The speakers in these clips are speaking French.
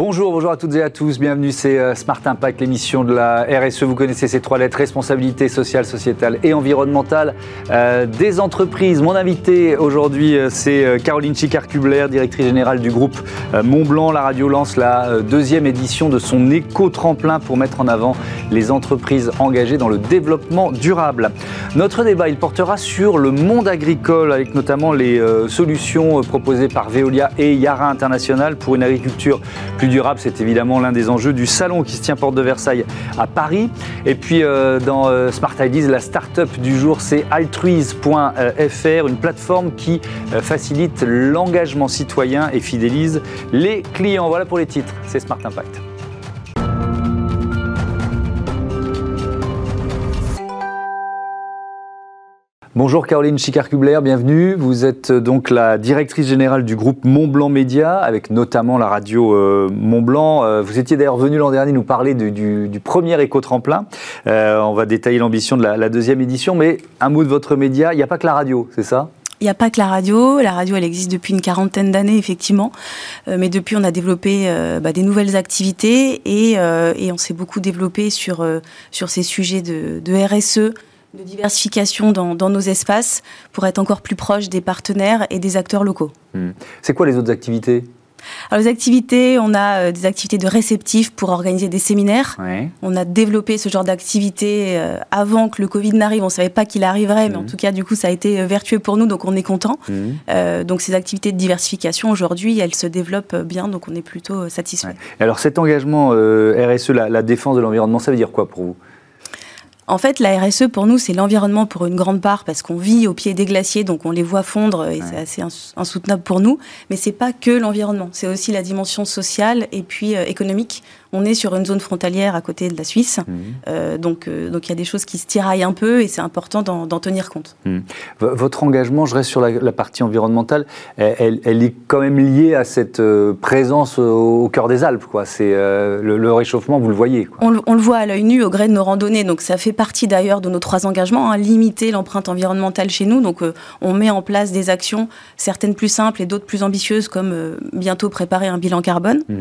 Bonjour, bonjour à toutes et à tous. Bienvenue, c'est euh, Smart Impact, l'émission de la RSE. Vous connaissez ces trois lettres responsabilité sociale, sociétale et environnementale euh, des entreprises. Mon invité aujourd'hui, euh, c'est Caroline Chicard-Kubler, directrice générale du groupe Montblanc. La radio lance la deuxième édition de son éco-tremplin pour mettre en avant les entreprises engagées dans le développement durable. Notre débat, il portera sur le monde agricole, avec notamment les solutions proposées par Veolia et Yara International pour une agriculture plus durable, c'est évidemment l'un des enjeux du salon qui se tient porte de Versailles à Paris. Et puis euh, dans euh, Smart Ideas, la start-up du jour, c'est altruise.fr, une plateforme qui euh, facilite l'engagement citoyen et fidélise les clients. Voilà pour les titres, c'est Smart Impact. Bonjour Caroline Chicard-Kubler, bienvenue. Vous êtes euh, donc la directrice générale du groupe Montblanc Média, avec notamment la radio euh, Montblanc. Euh, vous étiez d'ailleurs venu l'an dernier nous parler du, premier éco-tremplin. on va détailler l'ambition de la, deuxième édition, mais un mot de votre média, il n'y a pas que la radio, c'est ça? Il n'y a pas que la radio. La radio, elle existe depuis une quarantaine d'années, effectivement. mais depuis, on a développé bah, des nouvelles activités et, on s'est beaucoup développé sur, ces sujets de RSE, de diversification dans, nos espaces pour être encore plus proche des partenaires et des acteurs locaux. Hmm. C'est quoi les autres activités? Alors, les activités, on a euh, des activités de réceptifs pour organiser des séminaires. On a développé ce genre d'activités euh, avant que le Covid n'arrive. On ne savait pas qu'il arriverait, mais en hmm. tout cas, du coup, ça a été euh, vertueux pour nous, donc on est content. Hmm. donc, ces activités de diversification, aujourd'hui, elles se développent bien, donc on est plutôt satisfait. Alors, cet engagement RSE, la défense de l'environnement, ça veut dire quoi pour vous? En fait, la RSE, pour nous, c'est l'environnement pour une grande part, parce qu'on vit au pied des glaciers, donc on les voit fondre, et c'est assez insoutenable pour nous. Mais c'est pas que l'environnement, c'est aussi la dimension sociale et puis euh, économique. On est sur une zone frontalière à côté de la Suisse, mmh. euh, donc euh, donc il y a des choses qui se tiraillent un peu, et c'est important d'en tenir compte. Mmh. Votre engagement, je reste sur la, partie environnementale, elle, est quand même liée à cette présence au, cœur des Alpes, quoi. C'est le, réchauffement, vous le voyez. On, on, le voit à l'œil nu au gré de nos randonnées, donc ça fait partie d'ailleurs de nos trois engagements, hein, limiter l'empreinte environnementale chez nous. Donc euh, on met en place des actions, certaines plus simples et d'autres plus ambitieuses, comme euh, bientôt préparer un bilan carbone. Mmh.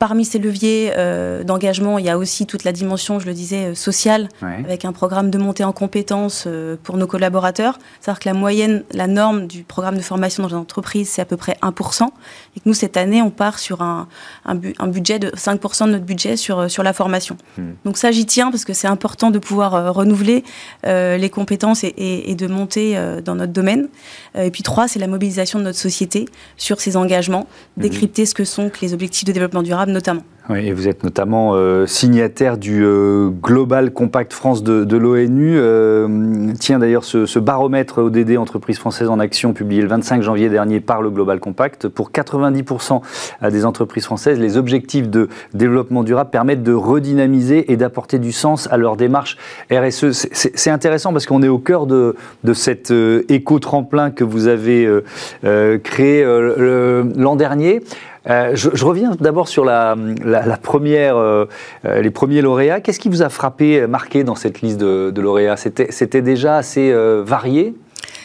Parmi ces leviers euh, d'engagement, il y a aussi toute la dimension, je le disais, euh, sociale, avec un programme de montée en compétences euh, pour nos collaborateurs. C'est-à-dire que la moyenne, la norme du programme de formation dans les entreprises, c'est à peu près 1%. Et que nous, cette année, on part sur un, un, budget de 5% de notre budget sur, sur la formation. Hmm. Donc ça, j'y tiens parce que c'est important de pouvoir renouveler les compétences et, et, de monter dans notre domaine. et puis trois, c'est la mobilisation de notre société sur ces engagements, hmm. décrypter ce que sont les objectifs de développement durable notamment. Et vous êtes notamment euh, signataire du euh, Global Compact France de, l'ONU. Euh, tiens d'ailleurs ce, baromètre ODD Entreprises françaises en action publié le 25 janvier dernier par le Global Compact. Pour 90% des entreprises françaises, les objectifs de développement durable permettent de redynamiser et d'apporter du sens à leur démarche RSE. C'est intéressant parce qu'on est au cœur de, de cet éco-tremplin que vous avez créé l'an dernier. Euh, je, reviens d'abord sur la, première, euh, euh, les premiers lauréats. Qu'est-ce qui vous a frappé, marqué dans cette liste de, de lauréats? C'était déjà assez varié?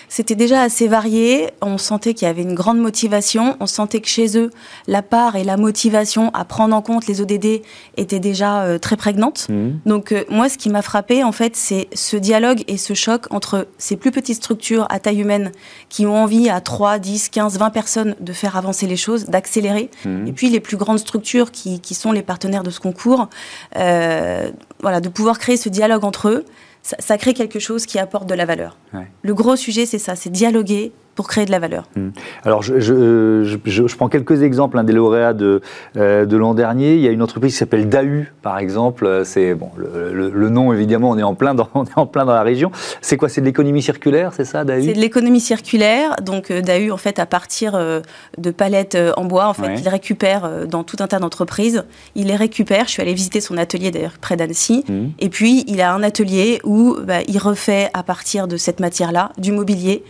C'était déjà assez varié. On sentait qu'il y avait une grande motivation. On sentait que chez eux, la part et la motivation à prendre en compte les ODD étaient déjà euh, très prégnantes. Mmh. Donc euh, moi, ce qui m'a frappé, en fait, c'est ce dialogue et ce choc entre ces plus petites structures à taille humaine qui ont envie à 3, 10, 15, 20 personnes de faire avancer les choses, d'accélérer, mmh. et puis les plus grandes structures qui, qui, sont les partenaires de ce concours, euh, voilà, de pouvoir créer ce dialogue entre eux ça, crée quelque chose qui apporte de la valeur. Le gros sujet, c'est ça, c'est dialoguer, pour créer de la valeur. Hmm. Alors, je, je, je, prends quelques exemples un des lauréats de, euh, de l'an dernier. Il y a une entreprise qui s'appelle DAU, par exemple. C'est bon, le, le, nom, évidemment, on est en plein dans, on est en plein dans la région. C'est quoi? C'est de l'économie circulaire, c'est ça, DAU C'est de l'économie circulaire. Donc, euh, DAU, en fait, à partir euh, de palettes en bois, en fait, il récupère dans tout un tas d'entreprises. Il les récupère. Je suis allée visiter son atelier, d'ailleurs, près d'Annecy. Hmm. Et puis, il a un atelier où bah, il refait, à partir de cette matière-là, du mobilier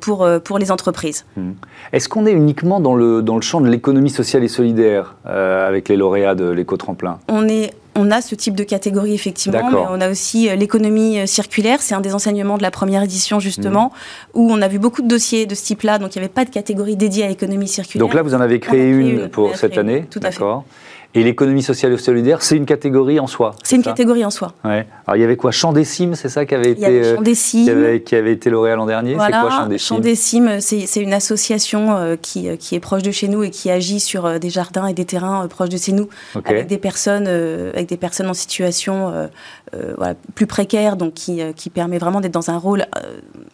pour pour les entreprises. Hmm. Est-ce qu'on est uniquement dans le, dans le champ de l'économie sociale et solidaire euh, avec les lauréats de l'éco-tremplin? On est on a ce type de catégorie effectivement, mais on a aussi euh, l'économie euh, circulaire. C'est un des enseignements de la première édition justement, mmh. où on a vu beaucoup de dossiers de ce type-là. Donc il n'y avait pas de catégorie dédiée à l'économie circulaire. Donc là, vous en avez créé, une, pour cette année? Tout à fait. Et l'économie sociale et solidaire, c'est une catégorie en soi. C'est une catégorie en soi. Ouais. Alors il y avait quoi? Champ des Cimes, c'est ça qui avait été, euh, qui, avait, qui avait été lauréat l'an dernier? Voilà, C'est quoi Champ des Cimes? Champ des Cimes, c'est une association euh, qui, euh, qui est proche de chez nous et qui agit sur des jardins et des terrains proches de chez nous, avec des personnes, avec des personnes en situation voilà, plus précaire, donc qui, qui permet vraiment d'être dans un rôle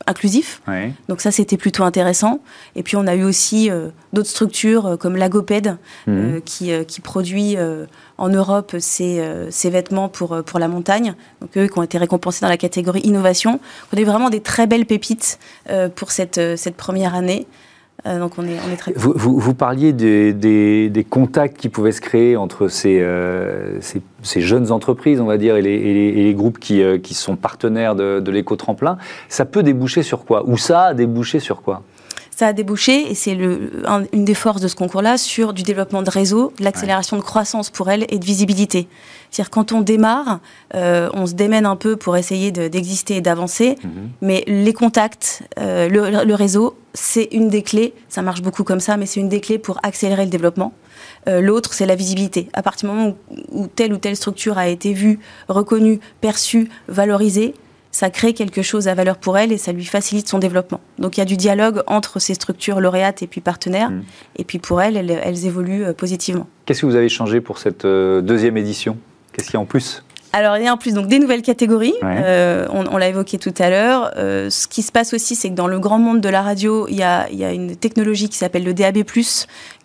inclusif. Donc ça, c'était plutôt intéressant. Et puis on a eu aussi d'autres structures comme l'Agopède mmh. qui, qui produit euh, en Europe ces, euh, vêtements pour, euh, pour la montagne, donc eux qui ont été récompensés dans la catégorie innovation. On a eu vraiment des très belles pépites pour cette, première année. donc on est, très vous, parliez des, contacts qui pouvaient se créer entre ces, jeunes entreprises, on va dire, et les, groupes qui, qui, sont partenaires de, de l'éco-tremplin. Ça peut déboucher sur quoi? Ou ça a débouché sur quoi? Ça a débouché, et c'est une des forces de ce concours-là, sur du développement de réseau, de l'accélération de croissance pour elle et de visibilité. C'est-à-dire quand on démarre, euh, on se démène un peu pour essayer d'exister et d'avancer, mhm. mais les contacts, euh, le, réseau, c'est une des clés, ça marche beaucoup comme ça, mais c'est une des clés pour accélérer le développement. Euh, l'autre, c'est la visibilité. À partir du moment où, où, telle ou telle structure a été vue, reconnue, perçue, valorisée, ça crée quelque chose à valeur pour elle et ça lui facilite son développement. Donc il y a du dialogue entre ces structures lauréates et puis partenaires. Mm. Et puis pour elles, elles, évoluent euh, positivement. Qu'est-ce que vous avez changé pour cette euh, deuxième édition? Qu'est-ce qu'il y a en plus? Alors, il y a en plus donc, des nouvelles catégories. Euh, on, l'a évoqué tout à l'heure. ce qui se passe aussi, c'est que dans le grand monde de la radio, il y a, il y a une technologie qui s'appelle le DAB,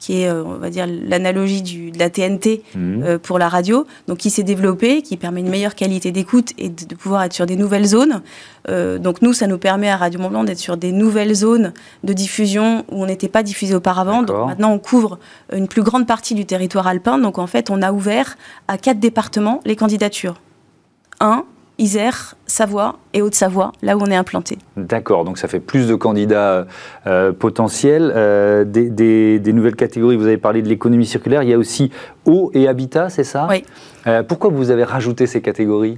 qui est, euh, on va dire, l'analogie de la TNT mhm. euh, pour la radio, donc qui s'est développée, qui permet une meilleure qualité d'écoute et de, pouvoir être sur des nouvelles zones. Euh, donc nous, ça nous permet à Radio Mont-Blanc d'être sur des nouvelles zones de diffusion où on n'était pas diffusé auparavant. Donc maintenant, on couvre une plus grande partie du territoire alpin. Donc en fait, on a ouvert à quatre départements les candidatures. Un, Isère, Savoie et Haute-Savoie, là où on est implanté. D'accord, donc ça fait plus de candidats euh, potentiels. Euh, des, nouvelles catégories, vous avez parlé de l'économie circulaire, il y a aussi eau et habitat, c'est ça? Oui. Euh, pourquoi vous avez rajouté ces catégories?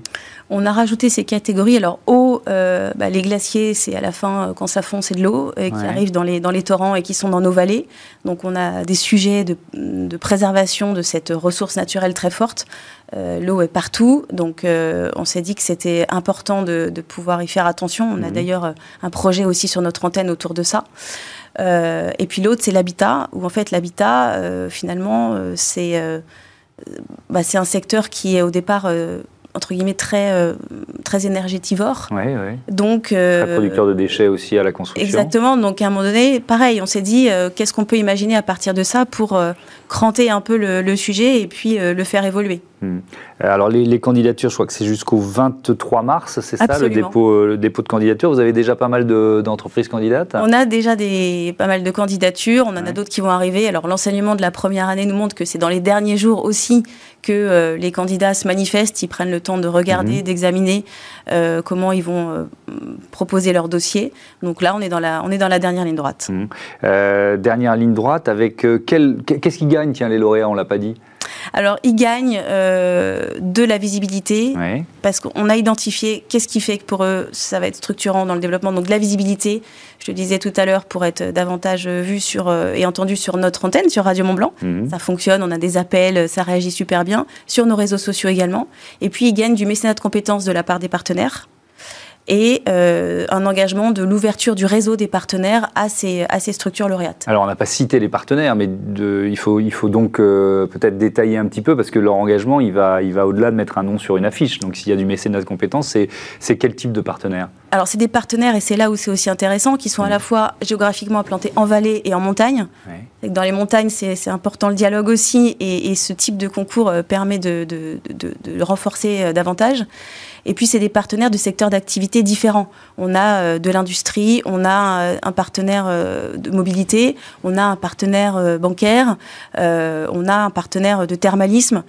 On a rajouté ces catégories. Alors, eau, euh, bah, les glaciers, c'est à la fin, euh, quand ça fond, c'est de l'eau qui arrive dans les, dans les torrents et qui sont dans nos vallées. Donc, on a des sujets de, préservation de cette ressource naturelle très forte. l'eau est partout. Donc, on s'est dit que c'était important de, pouvoir y faire attention. On a mhm. d'ailleurs un projet aussi sur notre antenne autour de ça. et puis l'autre, c'est l'habitat, où en fait, l'habitat, finalement, c'est bah, c'est un secteur qui est au départ euh, entre guillemets très euh, très énergétivore. Oui, oui. Donc euh, très producteur de déchets aussi à la construction. Exactement. Donc à un moment donné, pareil, on s'est dit qu'est-ce qu'on peut imaginer à partir de ça pour cranter un peu le, sujet et puis le faire évoluer. Hmm. Alors les, candidatures, je crois que c'est jusqu'au 23 mars, c'est ça le dépôt, le dépôt de candidature. Vous avez déjà pas mal d'entreprises candidates? On a déjà des, pas mal de candidatures, on en a d'autres qui vont arriver. Alors l'enseignement de la première année nous montre que c'est dans les derniers jours aussi que euh, les candidats se manifestent, ils prennent le temps de regarder, mhm. d'examiner euh, comment ils vont euh, proposer leur dossier. Donc là, on est dans la, on est dans la dernière ligne droite. Mhm. dernière ligne droite avec quel, qu'est-ce qui gagne? Tiens, les lauréats, on l'a pas dit. Alors, ils gagnent euh, de la visibilité parce qu'on a identifié qu'est-ce qui fait que pour eux, ça va être structurant dans le développement. Donc, de la visibilité, je te disais tout à l'heure, pour être davantage vu sur, euh, et entendu sur notre antenne, sur Radio Mont Blanc. Mhm. Ça fonctionne, on a des appels, ça réagit super bien. Sur nos réseaux sociaux également. Et puis, ils gagnent du mécénat de compétences de la part des partenaires et euh, un engagement de l'ouverture du réseau des partenaires à ces, à ces structures lauréates. Alors on n'a pas cité les partenaires, mais de, il, faut, il faut donc euh, peut-être détailler un petit peu parce que leur engagement, il va, il va au-delà de mettre un nom sur une affiche. Donc s'il y a du mécénat de compétences, c'est quel type de partenaire? Alors c'est des partenaires, et c'est là où c'est aussi intéressant, qui sont à la fois géographiquement implantés en vallée et en montagne. Dans les montagnes, c'est important le dialogue aussi, et, et, ce type de concours euh, permet de, de, de, de le renforcer davantage. Et puis, c'est des partenaires de secteurs d'activité différents. On a euh, de l'industrie, on a euh, un partenaire euh, de mobilité, on a un partenaire bancaire, on a un partenaire de thermalisme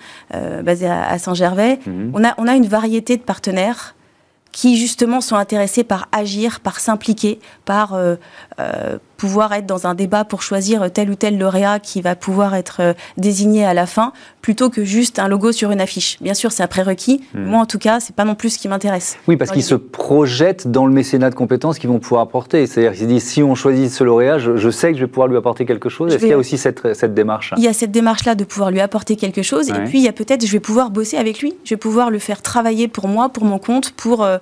basé à, Saint-Gervais. Mhm. On, a, on a une variété de partenaires qui justement sont intéressés par agir, par s'impliquer, par pouvoir être dans un débat pour choisir tel ou tel lauréat qui va pouvoir être euh, désigné à la fin, plutôt que juste un logo sur une affiche. Bien sûr, c'est un prérequis. Hmm. Moi, en tout cas, c'est pas non plus ce qui m'intéresse. Oui, parce qu'ils se projettent dans le mécénat de compétences qu'ils vont pouvoir apporter. C'est-à-dire qu'ils se disent, si on choisit ce lauréat, je, sais que je vais pouvoir lui apporter quelque chose. Est-ce qu'il y a aussi cette, cette démarche Il y a cette démarche-là de pouvoir lui apporter quelque chose. Et puis, il y a peut-être, je vais pouvoir bosser avec lui. Je vais pouvoir le faire travailler pour moi, pour mon compte, pour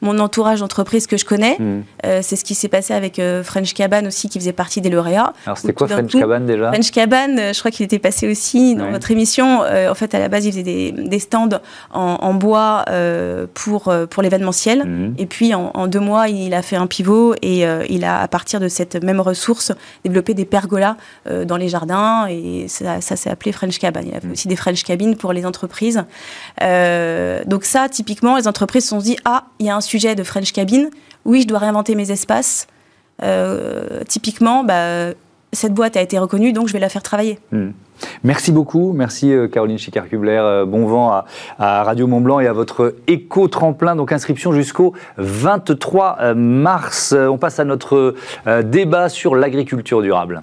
mon entourage d'entreprise que je connais. Hmm. Euh, c'est ce qui s'est passé avec French Cabane aussi, qui faisait partie des lauréats. Alors c'était quoi French Cabane déjà French Cabane, euh, je crois qu'il était passé aussi dans votre émission. Euh, en fait, à la base, il faisait des, stands en, bois euh, pour, pour l'événementiel. Mhm. Et puis, en, deux mois, il a fait un pivot et il a, à partir de cette même ressource, développé des pergolas dans les jardins. Et ça, ça s'est appelé French Cabane. Il a fait mhm. aussi des French Cabines pour les entreprises. donc ça, typiquement, les entreprises se sont dit, ah, il y a un sujet de French Cabine. Oui, je dois réinventer mes espaces. Euh, typiquement, bah, cette boîte a été reconnue, donc je vais la faire travailler. Hmm. Merci beaucoup, merci euh, Caroline Chicard-Kubler. Euh, bon vent à, Radio Mont-Blanc et à votre éco-tremplin. Donc inscription jusqu'au 23 mars. On passe à notre débat sur l'agriculture durable.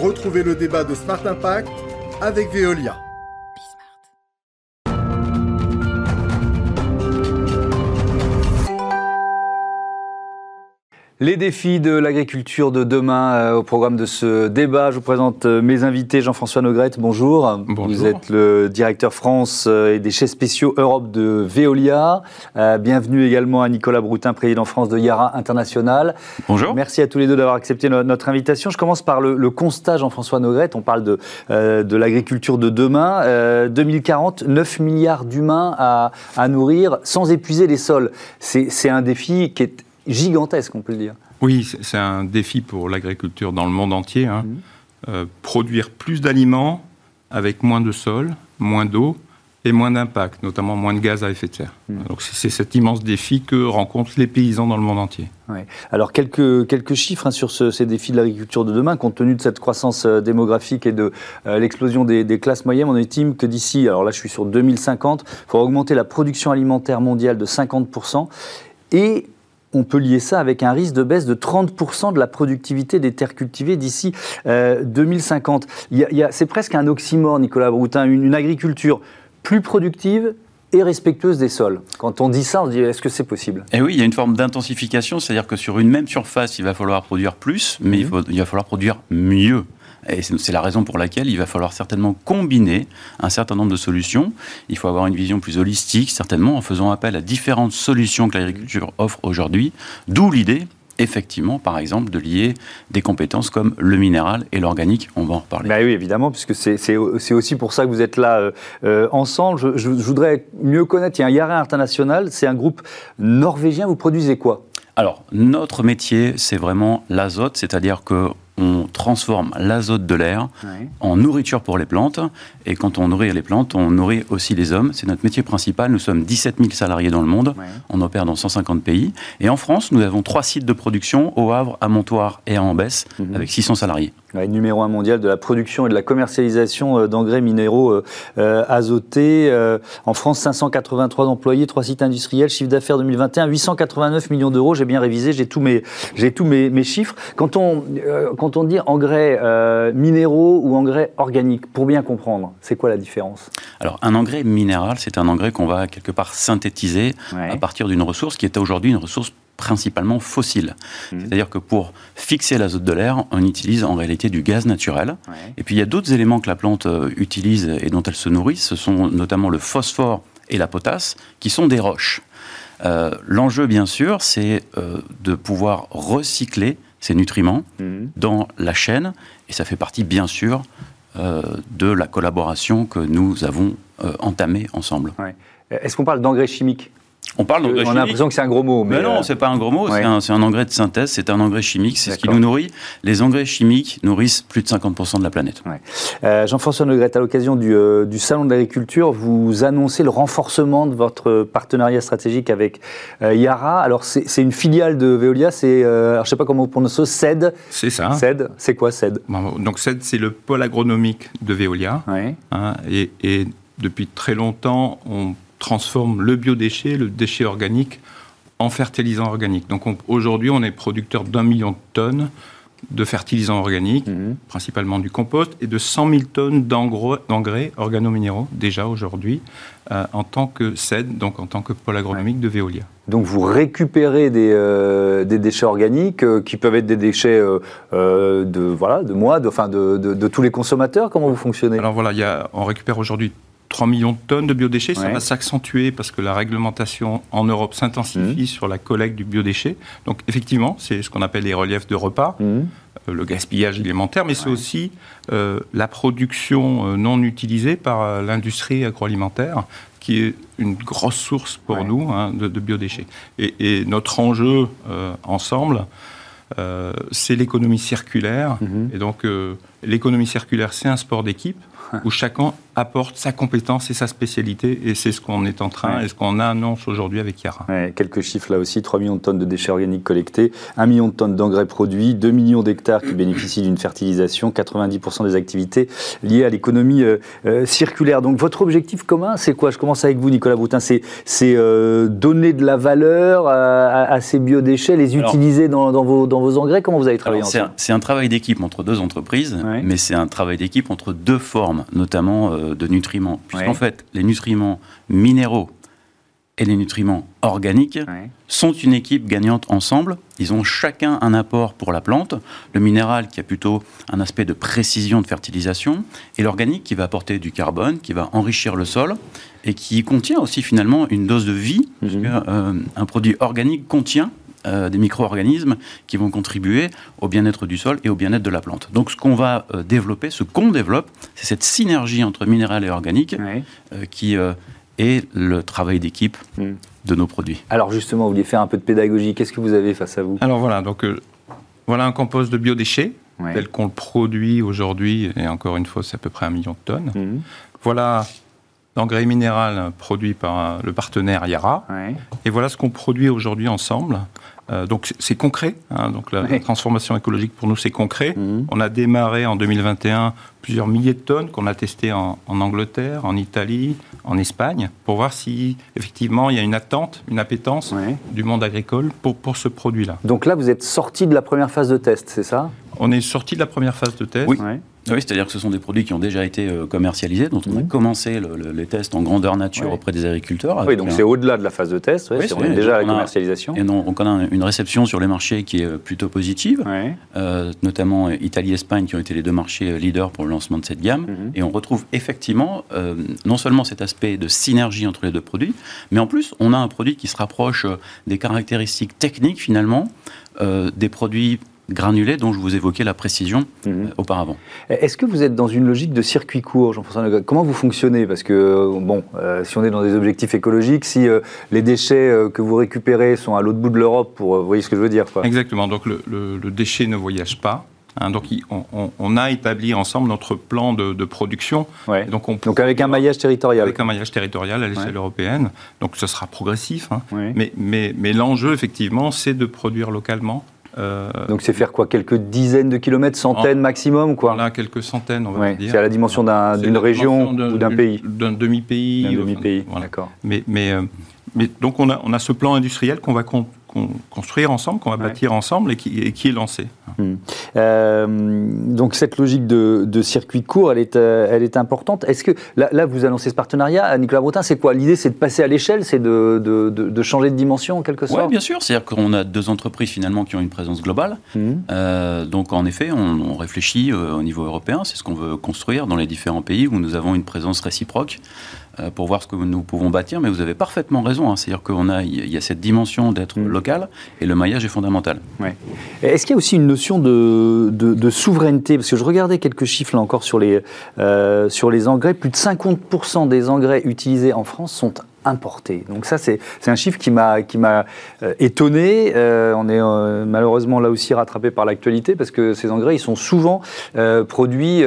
Retrouvez le débat de Smart Impact avec Veolia. Les défis de l'agriculture de demain euh, au programme de ce débat. Je vous présente euh, mes invités. Jean-François Nogrette, bonjour. bonjour. Vous êtes le directeur France euh, et des chefs spéciaux Europe de Veolia. bienvenue également à Nicolas Broutin, président France de Yara International. Bonjour. Merci à tous les deux d'avoir accepté notre invitation. Je commence par le, constat, Jean-François Nogrette. On parle de, de l'agriculture de demain. 2040, 9 milliards d'humains à, à nourrir sans épuiser les sols. C'est un défi qui est gigantesque, on peut le dire. Oui, c'est un défi pour l'agriculture dans le monde entier. Hein. Mmh. Euh, produire plus d'aliments avec moins de sol, moins d'eau et moins d'impact, notamment moins de gaz à effet de serre. Mmh. Donc c'est cet immense défi que rencontrent les paysans dans le monde entier. Alors quelques, quelques chiffres hein, sur ces défis de l'agriculture de demain, compte tenu de cette croissance euh, démographique et de euh, l'explosion des, des, classes moyennes, on estime que d'ici, alors là je suis sur 2050, il faudra augmenter la production alimentaire mondiale de 50%. Et on peut lier ça avec un risque de baisse de 30% de la productivité des terres cultivées d'ici 2050. Euh, c'est presque un oxymore, Nicolas Broutin, une, agriculture plus productive et respectueuse des sols. Quand on dit ça, on dit est-ce que c'est possible? Eh oui, il y a une forme d'intensification, c'est-à-dire que sur une même surface, il va falloir produire plus, mais il, il va falloir produire mieux. Et c'est la raison pour laquelle il va falloir certainement combiner un certain nombre de solutions. Il faut avoir une vision plus holistique, certainement, en faisant appel à différentes solutions que l'agriculture offre aujourd'hui. D'où l'idée effectivement, par exemple, de lier des compétences comme le minéral et l'organique. On va en reparler. Bah oui, évidemment, puisque c'est aussi pour ça que vous êtes là euh, euh, ensemble. Je, je, voudrais mieux connaître. Il y a un Yara International, c'est un groupe norvégien. Vous produisez quoi? Alors, notre métier, c'est vraiment l'azote, c'est-à-dire que on transforme l'azote de l'air en nourriture pour les plantes. Et quand on nourrit les plantes, on nourrit aussi les hommes. C'est notre métier principal. Nous sommes 17 000 salariés dans le monde. On opère dans 150 pays. Et en France, nous avons trois sites de production au Havre, à Montoire et à Ambès, mhm. avec 600 salariés numéro un mondial de la production et de la commercialisation euh, d'engrais minéraux euh, euh, azotés. en France, 583 employés, trois sites industriels, chiffre d'affaires 2021, 889 millions d'euros. J'ai bien révisé, j'ai tous mes, j'ai tous mes, mes, chiffres. Quand on, quand on dit engrais minéraux ou engrais organiques, pour bien comprendre, c'est quoi la différence? Alors, un engrais minéral, c'est un engrais qu'on va quelque part synthétiser à partir d'une ressource qui est aujourd'hui une ressource principalement fossiles. Mmh. C'est-à-dire que pour fixer l'azote de l'air, on utilise en réalité du gaz naturel. Et puis il y a d'autres éléments que la plante euh, utilise et dont elle se nourrit. Ce sont notamment le phosphore et la potasse, qui sont des roches. Euh, l'enjeu, bien sûr, c'est euh, de pouvoir recycler ces nutriments mmh. dans la chaîne. Et ça fait partie, bien sûr, de la collaboration que nous avons entamée ensemble. Est-ce qu'on parle d'engrais chimiques? On parle d'engrais chimique. On a l'impression que c'est un gros mot. Mais, non, non, c'est pas un gros mot. C'est un, engrais de synthèse. C'est un engrais chimique. C'est ce qui nous nourrit. Les engrais chimiques nourrissent plus de 50% de la planète. Euh, Jean-François Negret, à l'occasion euh, du, salon de l'agriculture, vous annoncez le renforcement de votre partenariat stratégique avec euh, Yara. Alors c'est une filiale de Veolia. C'est, je sais pas comment vous prononcez, CED? C'est ça. CED. C'est quoi CED? Donc CED, c'est le pôle agronomique de Veolia. Hein, et, et depuis très longtemps, on transforme le biodéchet, le déchet organique, en fertilisant organique. Donc aujourd'hui, on est producteur d'un million de tonnes de fertilisants organiques, mhm. principalement du compost, et de 100 000 tonnes d'engrais organominéraux, déjà aujourd'hui, euh, en tant que CED, donc en tant que pôle agronomique de Veolia. Donc vous récupérez des, euh, des déchets organiques euh, qui peuvent être des déchets de, voilà, de moi, de, enfin de, de, tous les consommateurs Comment vous fonctionnez? Alors voilà, y a, on récupère aujourd'hui 3 millions de tonnes de biodéchets. Ça va s'accentuer parce que la réglementation en Europe s'intensifie mmh. sur la collecte du biodéchet. Donc effectivement, c'est ce qu'on appelle les reliefs de repas, mmh. euh, le gaspillage alimentaire, mais c'est aussi euh, la production euh, non utilisée par l'industrie agroalimentaire qui est une grosse source pour nous hein, de, biodéchets. Et, notre enjeu ensemble, c'est l'économie circulaire. Mmh. Et donc, l'économie circulaire, c'est un sport d'équipe où chacun apporte sa compétence et sa spécialité, et c'est ce qu'on est en train, et ce qu'on annonce aujourd'hui avec Yara. quelques chiffres là aussi, 3 millions de tonnes de déchets organiques collectés, 1 million de tonnes d'engrais produits, 2 millions d'hectares qui bénéficient d'une fertilisation, 90% des activités liées à l'économie euh, euh, circulaire. Donc votre objectif commun, c'est quoi? Je commence avec vous, Nicolas Boutin, c'est euh, donner de la valeur à, ces biodéchets, les utiliser dans, vos, dans vos engrais? Comment vous avez travaillé ensemble? C'est un, travail d'équipe entre deux entreprises, mais c'est un travail d'équipe entre deux formes, notamment de nutriments. Puisqu'en fait, les nutriments minéraux et les nutriments organiques sont une équipe gagnante ensemble. Ils ont chacun un apport pour la plante. Le minéral qui a plutôt un aspect de précision de fertilisation et l'organique qui va apporter du carbone, qui va enrichir le sol et qui contient aussi finalement une dose de vie. Mhm. Euh, un produit organique contient euh, des micro-organismes qui vont contribuer au bien-être du sol et au bien-être de la plante. Donc ce qu'on va euh, développer, ce qu'on développe, c'est cette synergie entre minéral et organique euh, qui est le travail d'équipe hmm. de nos produits. Alors justement, vous vouliez faire un peu de pédagogie. Qu'est-ce que vous avez face à vous? Alors voilà, donc voilà un compost de biodéchets tel qu'on le produit aujourd'hui, et encore une fois, c'est à peu près un million de tonnes. Hmm. Voilà l'engrais minéral produit par le partenaire Yara. Et voilà ce qu'on produit aujourd'hui ensemble. Euh, donc c'est concret, hein, donc la, transformation écologique pour nous c'est concret. Mhm. On a démarré en 2021 plusieurs milliers de tonnes qu'on a testées en, Angleterre, en Italie, en Espagne, pour voir si effectivement il y a une attente, une appétence du monde agricole pour, pour ce produit-là. Donc là vous êtes sorti de la première phase de test, c'est ça? On est sorti de la première phase de test. Oui. Oui, c'est-à-dire que ce sont des produits qui ont déjà été euh, commercialisés, dont on a mhm. commencé les tests en grandeur nature auprès des agriculteurs. Oui, donc c'est au-delà de la phase de test, oui, on est déjà à la commercialisation. et donc on a une réception sur les marchés qui est plutôt positive, euh, notamment Italie-Espagne qui ont été les deux marchés leaders pour le lancement de cette gamme. Mhm. Et on retrouve effectivement euh, non seulement cet aspect de synergie entre les deux produits, mais en plus on a un produit qui se rapproche des caractéristiques techniques finalement des produits granulés dont je vous évoquais la précision mhm. euh, auparavant. Est-ce que vous êtes dans une logique de circuit court, Jean-François Comment vous fonctionnez? Parce que, euh, bon, euh, si on est dans des objectifs écologiques, si les déchets que vous récupérez sont à l'autre bout de l'Europe, pour, vous voyez ce que je veux dire Exactement, donc le, déchet ne voyage pas. Hein, donc, on, a établi ensemble notre plan de, production. Donc, donc, avec un maillage territorial. Avec un maillage territorial à l'échelle européenne. Donc, ce sera progressif. Hein. Mais, mais, mais l'enjeu, effectivement, c'est de produire localement euh, Donc c'est faire quoi Quelques dizaines de kilomètres, centaines maximum quoi Là, quelques centaines, on va dire. C'est à la dimension d'une région ou d'un pays D'un demi-pays. D'un demi-pays, d'accord. Mais, mais, euh, mais, donc on a, on a ce plan industriel qu'on va construire ensemble, qu'on va bâtir ensemble et qui, qui est lancé. Hmm. Euh, donc cette logique de, circuit court, elle est, euh, elle est importante. Est-ce que là, vous annoncez ce partenariat, Nicolas Bretin, c'est quoi? L'idée, c'est de passer à l'échelle, c'est de, de, changer de dimension en quelque sorte? Oui, bien sûr. C'est-à-dire qu'on a deux entreprises finalement qui ont une présence globale. Hmm. Euh, donc en effet, on, réfléchit au niveau européen. C'est ce qu'on veut construire dans les différents pays où nous avons une présence réciproque. Euh, pour voir ce que nous pouvons bâtir, mais vous avez parfaitement raison. Hein. C'est-à-dire qu'il a, il y a cette dimension d'être mm. local et le maillage est fondamental. Ouais. Est-ce qu'il y a aussi une notion de, de, souveraineté? Parce que je regardais quelques chiffres là encore sur les, euh, sur les engrais. Plus de 50% des engrais utilisés en France sont importés. Donc ça, c'est un chiffre qui m'a euh, étonné. Euh, on est euh, malheureusement là aussi rattrapé par l'actualité parce que ces engrais, ils sont souvent produits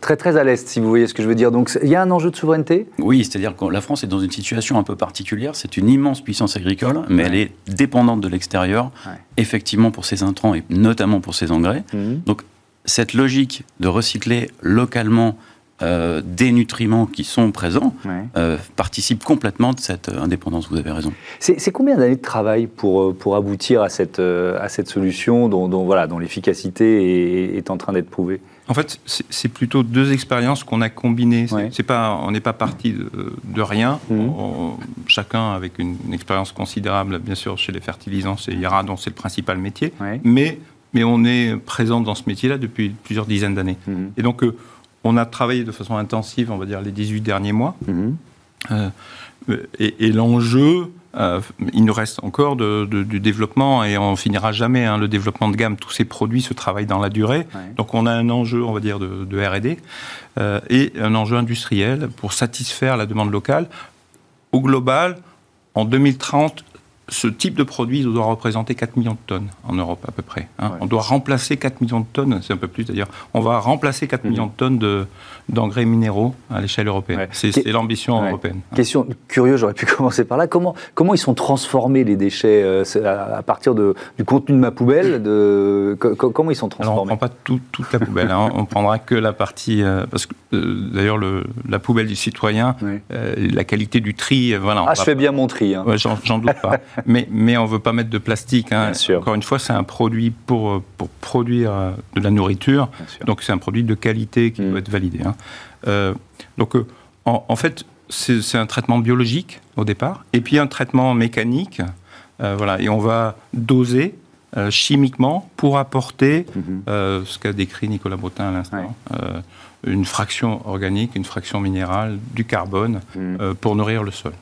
très très à l'est, si vous voyez ce que je veux dire. Donc il y a un enjeu de souveraineté? Oui, c'est-à-dire que la France est dans une situation un peu particulière. C'est une immense puissance agricole, mais elle est dépendante de l'extérieur, effectivement pour ses intrants et notamment pour ses engrais. Mmh. Donc cette logique de recycler localement euh, des nutriments qui sont présents euh, participent complètement de cette indépendance. Vous avez raison. C'est combien d'années de travail pour, pour aboutir à cette, à cette solution dont, dont voilà, dont l'efficacité est, est en train d'être prouvée? En fait, c'est plutôt deux expériences qu'on a combinées. C'est pas, on n'est pas parti de, rien. Mhm. chacun avec une, expérience considérable, bien sûr, chez les fertilisants, c'est Yara, dont c'est le principal métier. Mais, mais on est présent dans ce métier-là depuis plusieurs dizaines d'années. Mhm. Et donc, euh, on a travaillé de façon intensive, on va dire, les 18 derniers mois. Mhm. Euh, et l'enjeu, euh, il nous reste encore du développement et on finira jamais hein, le développement de gamme. Tous ces produits se travaillent dans la durée. Donc on a un enjeu, on va dire, de, R&D euh, et un enjeu industriel pour satisfaire la demande locale. Au global, en 2030, ce type de produit doit représenter 4 millions de tonnes en Europe à peu près. Hein. On doit remplacer 4 millions de tonnes, c'est un peu plus d'ailleurs, on va remplacer 4 mhm. millions de tonnes d'engrais minéraux à l'échelle européenne. C'est l'ambition européenne. Question curieuse, j'aurais pu commencer par là. Comment, comment ils sont transformés les déchets euh, à, partir de, du contenu de ma poubelle de, Comment ils sont transformés On ne prend pas toute la poubelle, hein. on prendra que la partie... Euh, parce que euh, d'ailleurs, la poubelle du citoyen, la qualité du tri... voilà, ah, je fais bien mon tri. Hein. J'en doute pas. mais, mais on ne veut pas mettre de plastique. Hein. Encore une fois, c'est un produit pour, pour produire euh, de la nourriture. Donc c'est un produit de qualité qui mm. doit être validé. Hein. Euh, donc euh, en, fait, c'est un traitement biologique au départ, et puis un traitement mécanique. voilà, et on va doser chimiquement pour apporter mm-hmm. ce qu'a décrit Nicolas Botin à l'instant une fraction organique, une fraction minérale, du carbone hmm. euh, pour nourrir le sol.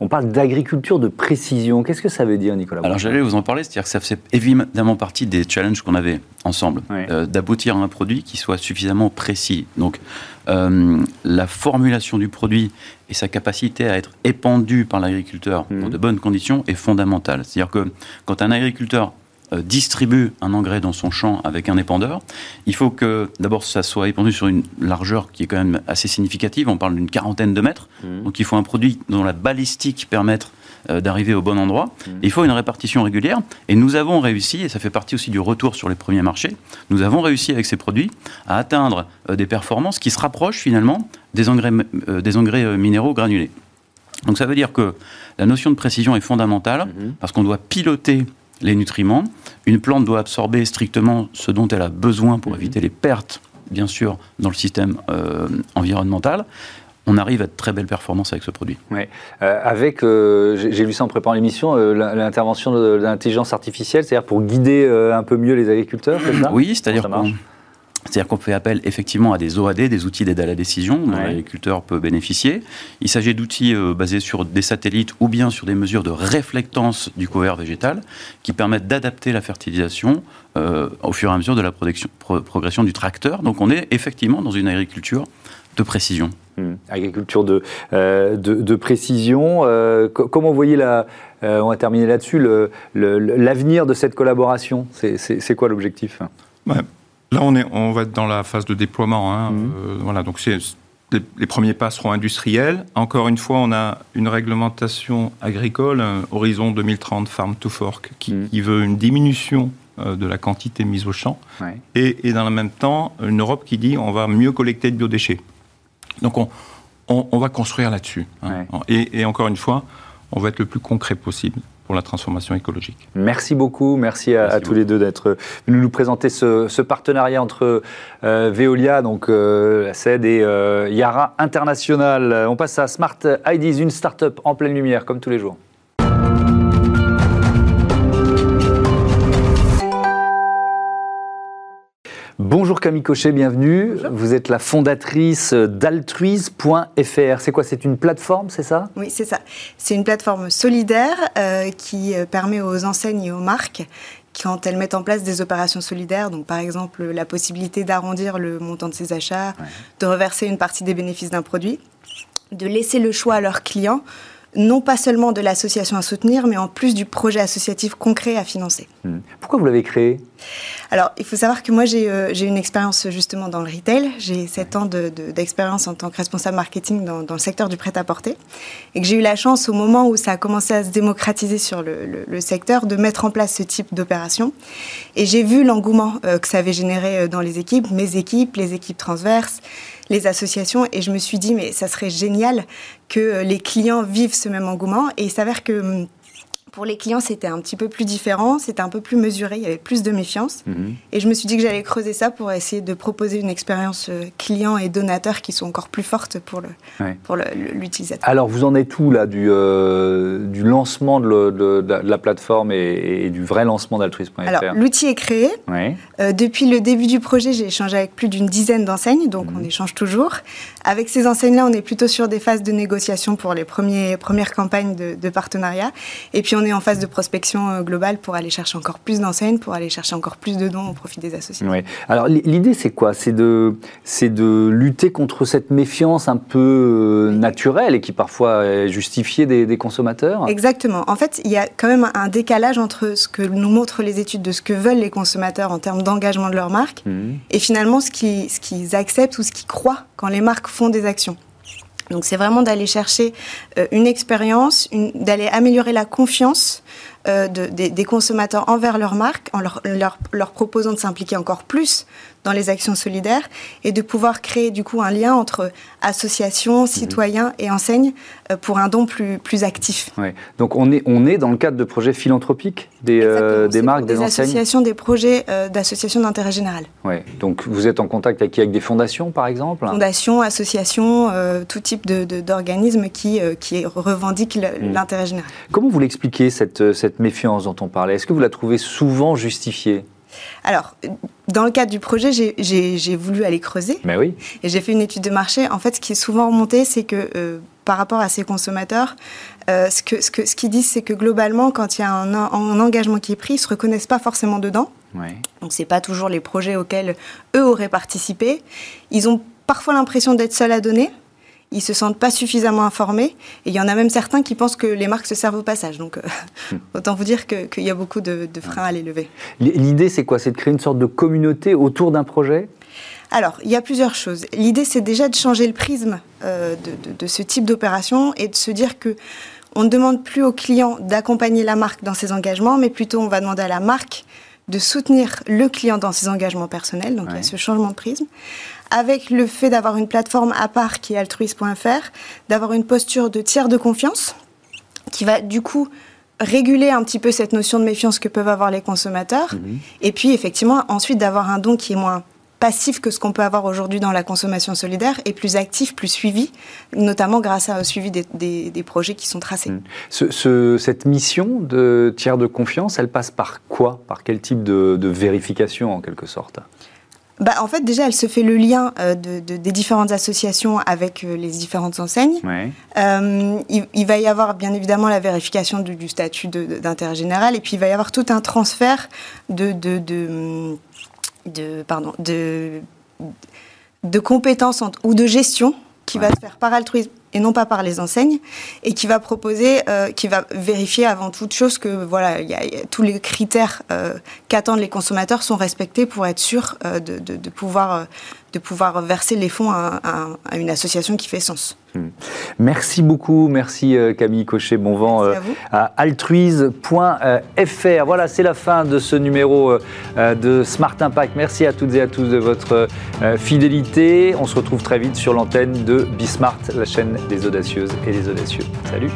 On parle d'agriculture de précision. Qu'est-ce que ça veut dire, Nicolas Alors j'allais vous en parler, c'est-à-dire que ça fait évidemment partie des challenges qu'on avait ensemble, euh, d'aboutir à un produit qui soit suffisamment précis. Donc euh, la formulation du produit et sa capacité à être épandue par l'agriculteur hmm. dans de bonnes conditions est fondamentale. C'est-à-dire que quand un agriculteur distribue un engrais dans son champ avec un épandeur, il faut que d'abord ça soit épandu sur une largeur qui est quand même assez significative. On parle d'une quarantaine de mètres. Mmh. Donc il faut un produit dont la balistique permette euh, d'arriver au bon endroit. Mmh. Il faut une répartition régulière. Et nous avons réussi, et ça fait partie aussi du retour sur les premiers marchés, nous avons réussi avec ces produits à atteindre euh, des performances qui se rapprochent finalement des engrais, des engrais minéraux granulés. Donc ça veut dire que la notion de précision est fondamentale mmh. parce qu'on doit piloter les nutriments. Une plante doit absorber strictement ce dont elle a besoin pour mhm. éviter les pertes, bien sûr, dans le système euh, environnemental on arrive à de très belles performances avec ce produit. Ouais. Euh, avec, euh, j'ai lu ça en préparant l'émission, l'intervention de, l'intelligence artificielle, c'est-à-dire pour guider un peu mieux les agriculteurs, c'est ça? Oui, c'est-à-dire c'est-à-dire qu'on fait appel effectivement à des OAD, des outils d'aide à la décision, dont l'agriculteur peut bénéficier. Il s'agit d'outils euh, basés sur des satellites ou bien sur des mesures de réflectance du couvert végétal qui permettent d'adapter la fertilisation euh, au fur et à mesure de la progression du tracteur. Donc on est effectivement dans une agriculture de précision. Hmm. Agriculture de, euh, de, précision. comment vous voyez la, on va terminer là-dessus, l'avenir de cette collaboration? C'est quoi l'objectif? Là, on, est, on va être dans la phase de déploiement. Hein. Mhm. Euh, voilà, donc c'est les, premiers pas seront industriels. Encore une fois, on a une réglementation agricole, horizon 2030 Farm to Fork, qui, mhm. veut une diminution euh, de la quantité mise au champ, et, dans le même temps, une Europe qui dit on va mieux collecter de biodéchets. Donc on, on, va construire là-dessus. Hein. Et, et, encore une fois, on va être le plus concret possible pour la transformation écologique. Merci beaucoup, merci à, tous les deux d'être venus nous présenter ce, partenariat entre euh, Veolia, donc euh, la CED, et euh, Yara International. On passe à Smart IDs, une start-up en pleine lumière, comme tous les jours. Bonjour Camille Cochet, bienvenue. Vous êtes la fondatrice d'altruise.fr. C'est quoi C'est une plateforme, c'est ça? Oui, c'est ça. C'est une plateforme solidaire euh, qui euh, permet aux enseignes et aux marques quand elles mettent en place des opérations solidaires, donc par exemple la possibilité d'arrondir le montant de ses achats, de reverser une partie des bénéfices d'un produit, de laisser le choix à leurs clients non pas seulement de l'association à soutenir, mais en plus du projet associatif concret à financer. Hmm. Pourquoi vous l'avez créé? Alors, il faut savoir que moi, j'ai euh, une expérience justement dans le retail. J'ai 7 ans d'expérience en tant que responsable marketing dans, le secteur du prêt-à-porter. Et que j'ai eu la chance, au moment où ça a commencé à se démocratiser sur le, secteur, de mettre en place ce type d'opération. Et j'ai vu l'engouement euh, que ça avait généré euh, dans les équipes, mes équipes, les équipes transverses, les associations. Et je me suis dit mais ça serait génial que les clients vivent ce même engouement. Et il s'avère que hum, pour les clients, c'était un petit peu plus différent, c'était un peu plus mesuré, il y avait plus de méfiance. Mhm. Et je me suis dit que j'allais creuser ça pour essayer de proposer une expérience euh, client et donateur qui sont encore plus fortes pour l'utilisateur. Alors, vous en êtes où là du, euh, du lancement de, la plateforme et, du vrai lancement d'altruisme.fr Alors, l'outil est créé. Euh, depuis le début du projet, j'ai échangé avec plus d'une dizaine d'enseignes, donc mhm. on échange toujours. Avec ces enseignes-là, on est plutôt sur des phases de négociation pour les premiers, premières campagnes de, de partenariat. Et puis, on on est en phase de prospection euh, globale pour aller chercher encore plus d'enseignes, pour aller chercher encore plus de dons au profit des associations. Alors l'idée c'est quoi? C'est de, de lutter contre cette méfiance un peu euh, naturelle et qui parfois est justifiée des, consommateurs? Exactement. En fait, il y a quand même un décalage entre ce que nous montrent les études de ce que veulent les consommateurs en termes d'engagement de leur marque mmh. et finalement ce qu'ils, ce qu'ils acceptent ou ce qu'ils croient quand les marques font des actions. Donc c'est vraiment d'aller chercher euh, une expérience, d'aller améliorer la confiance euh, des, consommateurs envers leur marque, en leur, leur proposant de s'impliquer encore plus dans les actions solidaires et de pouvoir créer du coup un lien entre associations, mhm. citoyens et enseignes euh, pour un don plus, plus actif. Ouais. Donc on est, on est dans le cadre de projets philanthropiques des, euh, des marques, des, des associations, des projets euh, d'associations d'intérêt général. Ouais. Donc vous êtes en contact avec, avec des fondations par exemple? Fondations, associations, tout type d'organismes de, qui, qui revendiquent mhm. l'intérêt général. Comment vous l'expliquez cette, cette méfiance dont on parlait? Est-ce que vous la trouvez souvent justifiée? Alors, dans le cadre du projet, j'ai voulu aller creuser. Mais oui. Et j'ai fait une étude de marché. En fait, ce qui est souvent remonté, c'est que euh, par rapport à ces consommateurs, euh, ce qu'ils ce que, ce disent, c'est que globalement, quand il y a un, engagement qui est pris, ils ne se reconnaissent pas forcément dedans. Ouais. Donc, ce n'est pas toujours les projets auxquels eux auraient participé. Ils ont parfois l'impression d'être seuls à donner ils se sentent pas suffisamment informés. Et il y en a même certains qui pensent que les marques se servent au passage. Donc, euh, hmm. autant vous dire qu'il y a beaucoup de, freins à les lever. L'idée, c'est quoi? C'est de créer une sorte de communauté autour d'un projet? Alors, il y a plusieurs choses. L'idée, c'est déjà de changer le prisme euh, de, ce type d'opération et de se dire que on ne demande plus au client d'accompagner la marque dans ses engagements, mais plutôt on va demander à la marque de soutenir le client dans ses engagements personnels. Donc, il y a ce changement de prisme avec le fait d'avoir une plateforme à part qui est altruiste.fr, d'avoir une posture de tiers de confiance qui va du coup réguler un petit peu cette notion de méfiance que peuvent avoir les consommateurs. Mhm. Et puis effectivement, ensuite d'avoir un don qui est moins passif que ce qu'on peut avoir aujourd'hui dans la consommation solidaire et plus actif, plus suivi, notamment grâce au suivi des, projets qui sont tracés. Mhm. cette mission de tiers de confiance, elle passe par quoi? Par quel type de vérification en quelque sorte? Bah, en fait, déjà, elle se fait le lien euh, de, des différentes associations avec euh, les différentes enseignes. Euh, il, va y avoir, bien évidemment, la vérification du, statut d'intérêt général, et puis il va y avoir tout un transfert de, de, de, pardon, de, de compétences ou de gestion qui va se faire par altruisme et non pas par les enseignes, et qui va proposer, euh, qui va vérifier avant toute chose que voilà, y a, tous les critères euh, qu'attendent les consommateurs sont respectés pour être sûr euh, de, pouvoir de pouvoir verser les fonds à, une association qui fait sens. Hmm. Merci beaucoup, merci euh, Camille Cochet, bon vent euh, à, altruise.fr. Voilà, c'est la fin de ce numéro euh, de Smart Impact. Merci à toutes et à tous de votre fidélité. On se retrouve très vite sur l'antenne de Bismart, la chaîne des audacieuses et des audacieux. Salut